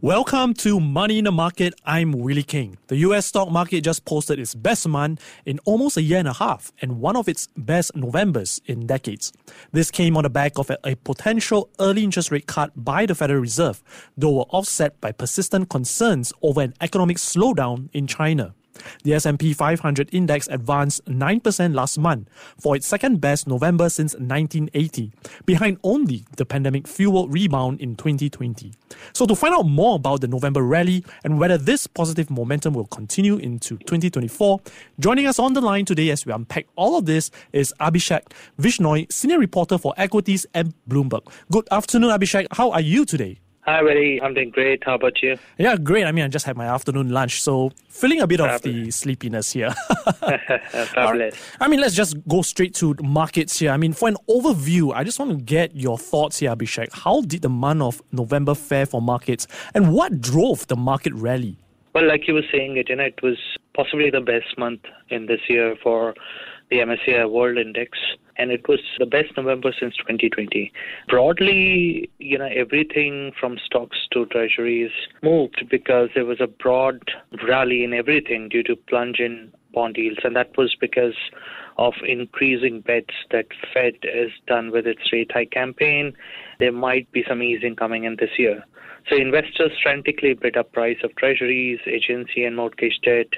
Welcome to Money in the Market. I'm Willie Keng. The US stock market just posted its best month in almost a year and a half and one of its best Novembers in decades. This came on the back of a, potential early interest rate cut by the Federal Reserve, though were offset by persistent concerns over an economic slowdown in China. The S&P 500 index advanced 9% last month for its second best November since 1980, behind only the pandemic-fueled rebound in 2020. So to find out more about the November rally and whether this positive momentum will continue into 2024, joining us on the line today as we unpack all of this is Abhishek Vishnoi, senior reporter for equities at Bloomberg. Good afternoon, Abhishek. How are you today? Hi, Willie. I'm doing great. How about you? Yeah, great. I mean, I just had my afternoon lunch, so feeling a bit Fabulous. of the sleepiness here. Fabulous. I mean, let's just go straight to markets here. I mean, for an overview, I just want to get your thoughts here, Abhishek. How did the month of November fare for markets, and what drove the market rally? Well, like you were saying, it, you know, it was possibly the best month in this year for the MSCI World Index and it was the best November since 2020. Broadly, you know, everything from stocks to treasuries moved because there was a broad rally in everything due to plunge in bond yields, and that was because of increasing bets that Fed is done with its rate hike campaign. There might be some easing coming in this year. So investors frantically bid up price of treasuries, agency and mortgage debt,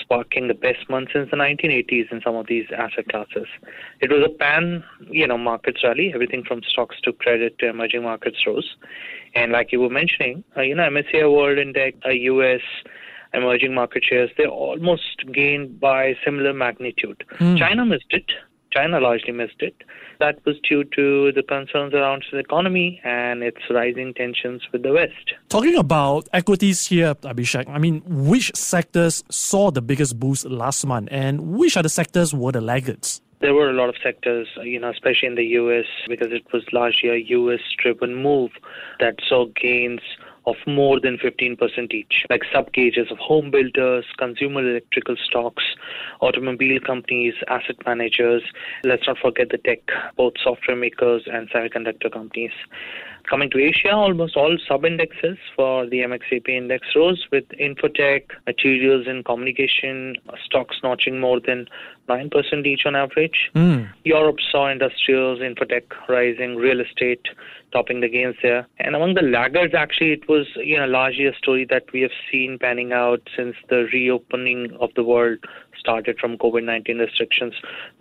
sparking the best month since the 1980s in some of these asset classes. It was a pan, you know, markets rally. Everything from stocks to credit to emerging markets rose. And like you were mentioning, uh, you know, MSCI World Index, uh, US emerging market shares, they almost gained by similar magnitude. Mm. China missed it. China largely missed it. That was due to the concerns around the economy and its rising tensions with the West. Talking about equities here, Abhishek, I mean, which sectors saw the biggest boost last month and which are the sectors were the laggards? There were a lot of sectors, you know, especially in the US, because it was largely a US driven move that saw gains of more than 15% each, like sub gauges of home builders, consumer electrical stocks, automobile companies, asset managers. Let's not forget the tech, both software makers and semiconductor companies. Coming to Asia, almost all sub-indexes for the MXAP index rose, with infotech, materials and communication stocks notching more than 9% each on average. Mm. Europe saw industrials, infotech rising, real estate topping the gains there. And among the laggards, actually, it was you know largely a story that we have seen panning out since the reopening of the world started from COVID-19 restrictions.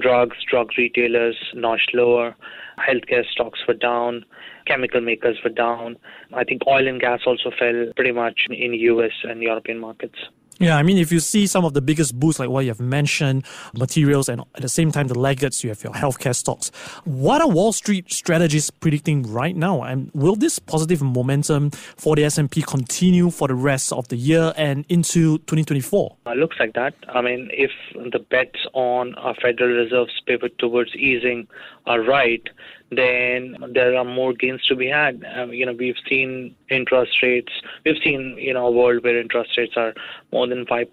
Drugs, drug retailers notched lower. Healthcare stocks were down. Chemical makers were down. I think oil and gas also fell pretty much in US and European markets. Yeah, I mean, if you see some of the biggest boosts, like what you have mentioned, materials, and at the same time, the laggards, you have your healthcare stocks. What are Wall Street strategists predicting right now? And will this positive momentum for the S&P continue for the rest of the year and into 2024? It looks like that. I mean, if the bets on a Federal Reserve's pivot towards easing are right, then there are more gains to be had. Um, you know, we've seen interest rates, we've seen, you know, a world where interest rates are more than 5%.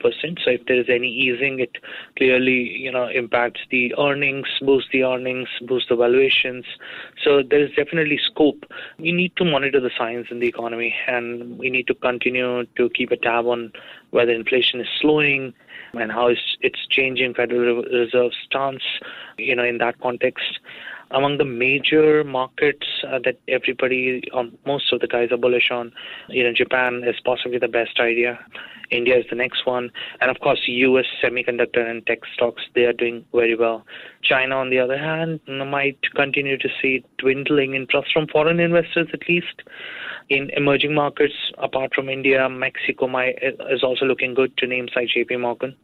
So if there is any easing, it clearly, you know, impacts the earnings, boosts the earnings, boosts the valuations. So there is definitely scope. We need to monitor the signs in the economy and we need to continue to keep a tab on whether inflation is slowing and how it's changing Federal Reserve stance, you know, in that context among the major markets uh, that everybody, um, most of the guys are bullish on, you know, Japan is possibly the best idea. India is the next one. And of course, US semiconductor and tech stocks, they are doing very well. China, on the other hand, might continue to see dwindling interest from foreign investors at least. In emerging markets, apart from India, Mexico might, is also looking good to names like JP Morgan.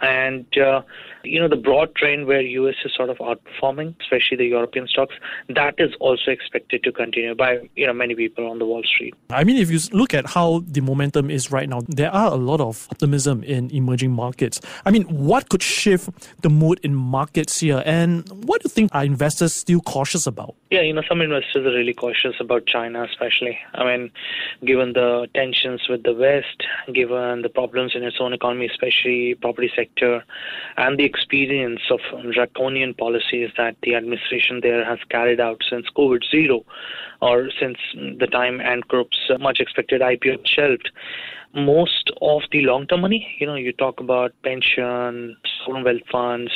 And, uh, you know, the broad trend where US is sort of outperforming, especially the European stocks, that is also expected to continue by, you know, many people on the Wall Street. I mean, if you look at how the momentum is right now, there are a lot of optimism in emerging markets. I mean, what could shift the mood in markets here? And what do you think are investors still cautious about? Yeah, you know, some investors are really cautious about China, especially. I mean, given the tensions with the West, given the problems in its own economy, especially property sector, and the experience of draconian policies that the administration there has carried out since COVID zero, or since the time Ant Group's much expected IPO shelved. Most of the long term money, you know, you talk about pension, sovereign wealth funds,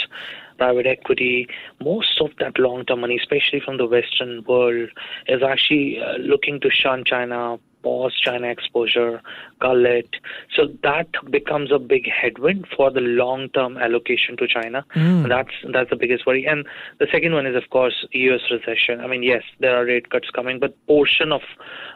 private equity, most of that long term money, especially from the Western world, is actually uh, looking to shun China, pause China exposure, cull it. So that becomes a big headwind for the long-term allocation to China. Mm. That's that's the biggest worry. And the second one is, of course, U.S. recession. I mean, yes, there are rate cuts coming, but portion of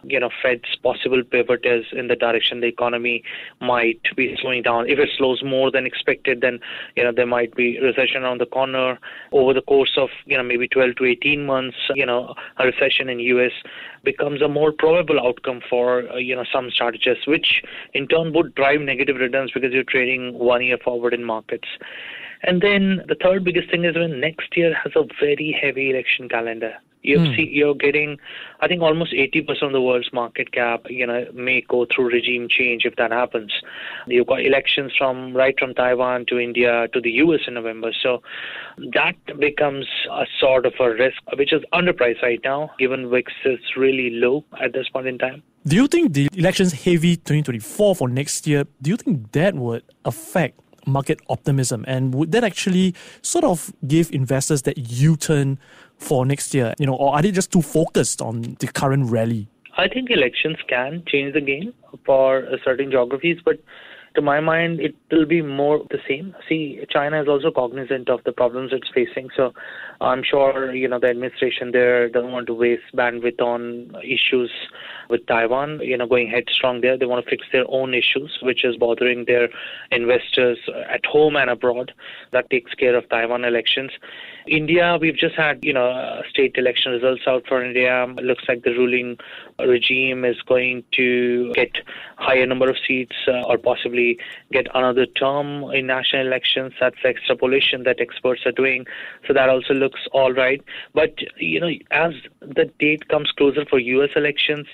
you know Fed's possible pivot is in the direction the economy might be slowing down. If it slows more than expected, then you know there might be recession around the corner over the course of you know maybe 12 to 18 months. You know, a recession in U.S. becomes a more probable outcome for for uh, you know some strategists, which in turn would drive negative returns because you're trading one year forward in markets. And then the third biggest thing is when next year has a very heavy election calendar. You've mm. see, you're getting, I think, almost 80% of the world's market cap, you know, may go through regime change if that happens. You've got elections from right from Taiwan to India to the U.S. in November. So that becomes a sort of a risk, which is underpriced right now, given VIX is really low at this point in time. Do you think the elections heavy 2024 for next year, do you think that would affect market optimism? And would that actually sort of give investors that U turn for next year? You know, or are they just too focused on the current rally? I think elections can change the game for certain geographies, but to my mind, it will be more the same. See, China is also cognizant of the problems it's facing, so I'm sure you know the administration there doesn't want to waste bandwidth on issues with Taiwan. You know, going headstrong there, they want to fix their own issues, which is bothering their investors at home and abroad. That takes care of Taiwan elections. India, we've just had you know state election results out for India. It looks like the ruling regime is going to get higher number of seats uh, or possibly get another term in national elections. That's the extrapolation that experts are doing. So that also looks all right. But you know, as the date comes closer for U.S. elections,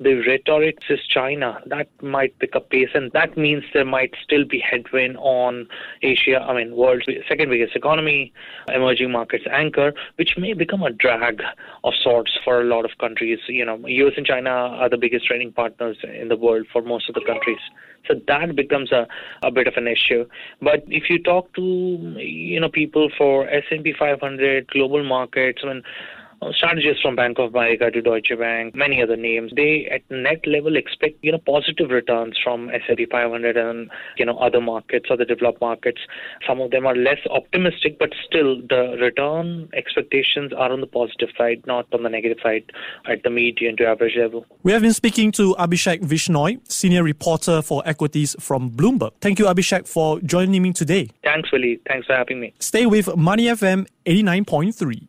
the rhetoric is China. That might pick up pace, and that means there might still be headwind on Asia. I mean, world's second biggest economy, emerging markets anchor, which may become a drag of sorts for a lot of countries. You know, U.S. and China are the biggest trading partners in the world for most of the countries. So that becomes a, a bit of an issue. But if you talk to you know people for S&P 500 global markets, I mean Uh, strategists from Bank of America to Deutsche Bank, many other names, they at net level expect you know positive returns from S&P 500 and you know other markets or the developed markets. Some of them are less optimistic, but still the return expectations are on the positive side, not on the negative side at the median to average level. We have been speaking to Abhishek Vishnoi, senior reporter for equities from Bloomberg. Thank you, Abhishek, for joining me today. Thanks, Willie. Thanks for having me. Stay with Money FM 89.3.